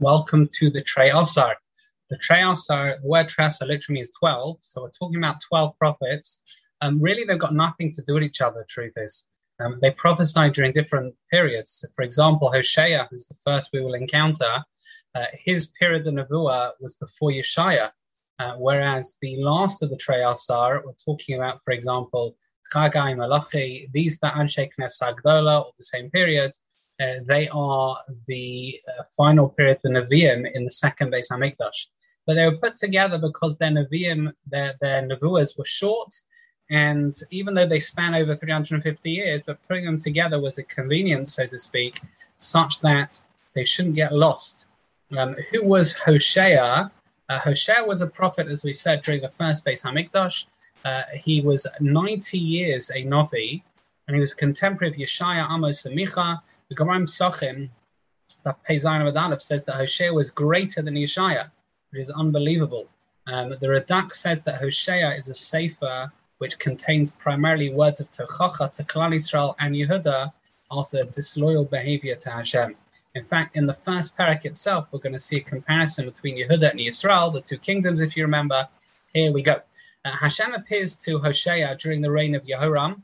Welcome to the Treyasar. The Treyasar, the word Treyasar literally means 12. So we're talking about 12 prophets. Um, really, they've got nothing to do with each other, truth is. Um, they prophesied during different periods. For example, Hosea, who's the first we will encounter, uh, his period of Nevuah was before Yeshaya. Uh, whereas the last of the Treyasar, we're talking about, for example, Chagai, Malachi, these that Anshe Knesset HaGedolah, or the same period, uh, they are the uh, final period of the Nevi'im in the second Beis Hamikdash. But they were put together because their Nevi'im, their, their Nevuahs were short, and even though they span over 350 years, but putting them together was a convenience, so to speak, such that they shouldn't get lost. Um, who was Hosea? Uh, Hosea was a prophet, as we said, during the first Beis Hamikdash. Uh, he was 90 years a Navi, and he was a contemporary of Yeshaya, Amos, and Micha. The Gemara Pesachim, the Pei Zayin Aleph, says that Hosea was greater than Yeshaya, which is unbelievable. Um, the Radak says that Hosea is a sefer which contains primarily words of Tochacha to Klal Yisrael and Yehuda after disloyal behavior to Hashem. In fact, in the first parak itself, we're going to see a comparison between Yehuda and Yisrael, the two kingdoms, if you remember. Here we go. Uh, Hashem appears to Hosea during the reign of Yehoram,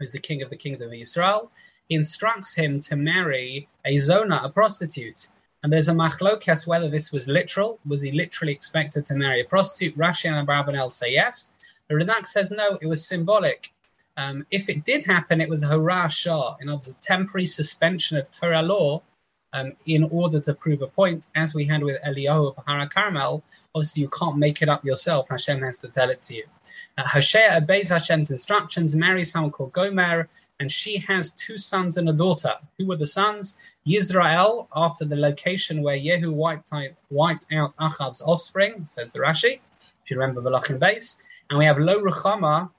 who's the king of the kingdom of Israel, he instructs him to marry a zona, a prostitute. And there's a machlokes whether this was literal. Was he literally expected to marry a prostitute? Rashi and Abravanel say yes. The Radak says no, it was symbolic. Um, if it did happen, it was a hora'as sha'ah, in other words, a temporary suspension of Torah law um, in order to prove a point, as we had with Eliyahu of Carmel. Obviously, you can't make it up yourself. Hashem has to tell it to you. Uh, obeys Hashem's instructions, marries someone called Gomer, and she has two sons and a daughter. Who were the sons? Yizre'el, after the location where Yehu wiped out, wiped out Achav's offspring, says the Rashi, if you remember the Lachin base. And we have Lo Ruchama,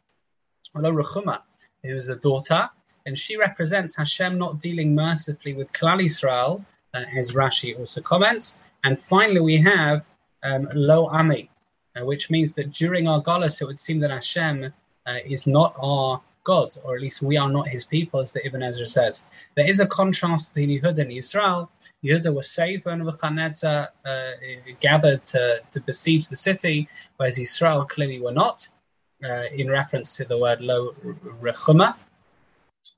Lo Ruchuma, who's a daughter, and she represents Hashem not dealing mercifully with Klal Yisrael, uh, as Rashi also comments. And finally, we have um, Lo Ami, uh, which means that during our Golas, it would seem that Hashem uh, is not our God, or at least we are not his people, as the Ibn Ezra says. There is a contrast between Yehuda and Yisrael. Yehuda was saved when Nebuchadnezzar uh, gathered to, to besiege the city, whereas Yisrael clearly were not, uh, in reference to the word Lo Rechuma,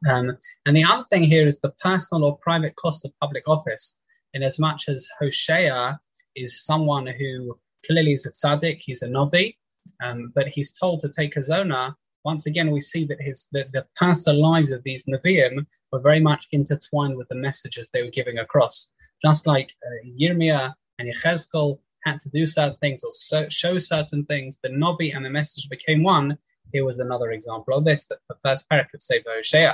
um, and the other thing here is the personal or private cost of public office, in as much as Hosea is someone who clearly is a tzaddik, he's a novi, um, but he's told to take a zona. Once again, we see that his the, the lives of these Nevi'im were very much intertwined with the messages they were giving across. Just like uh, Yirmiyah and Yechezkel had to do certain things or so, show certain things, the Novi and the message became one. Here was another example of this, that the first parak of Sefer Hosea.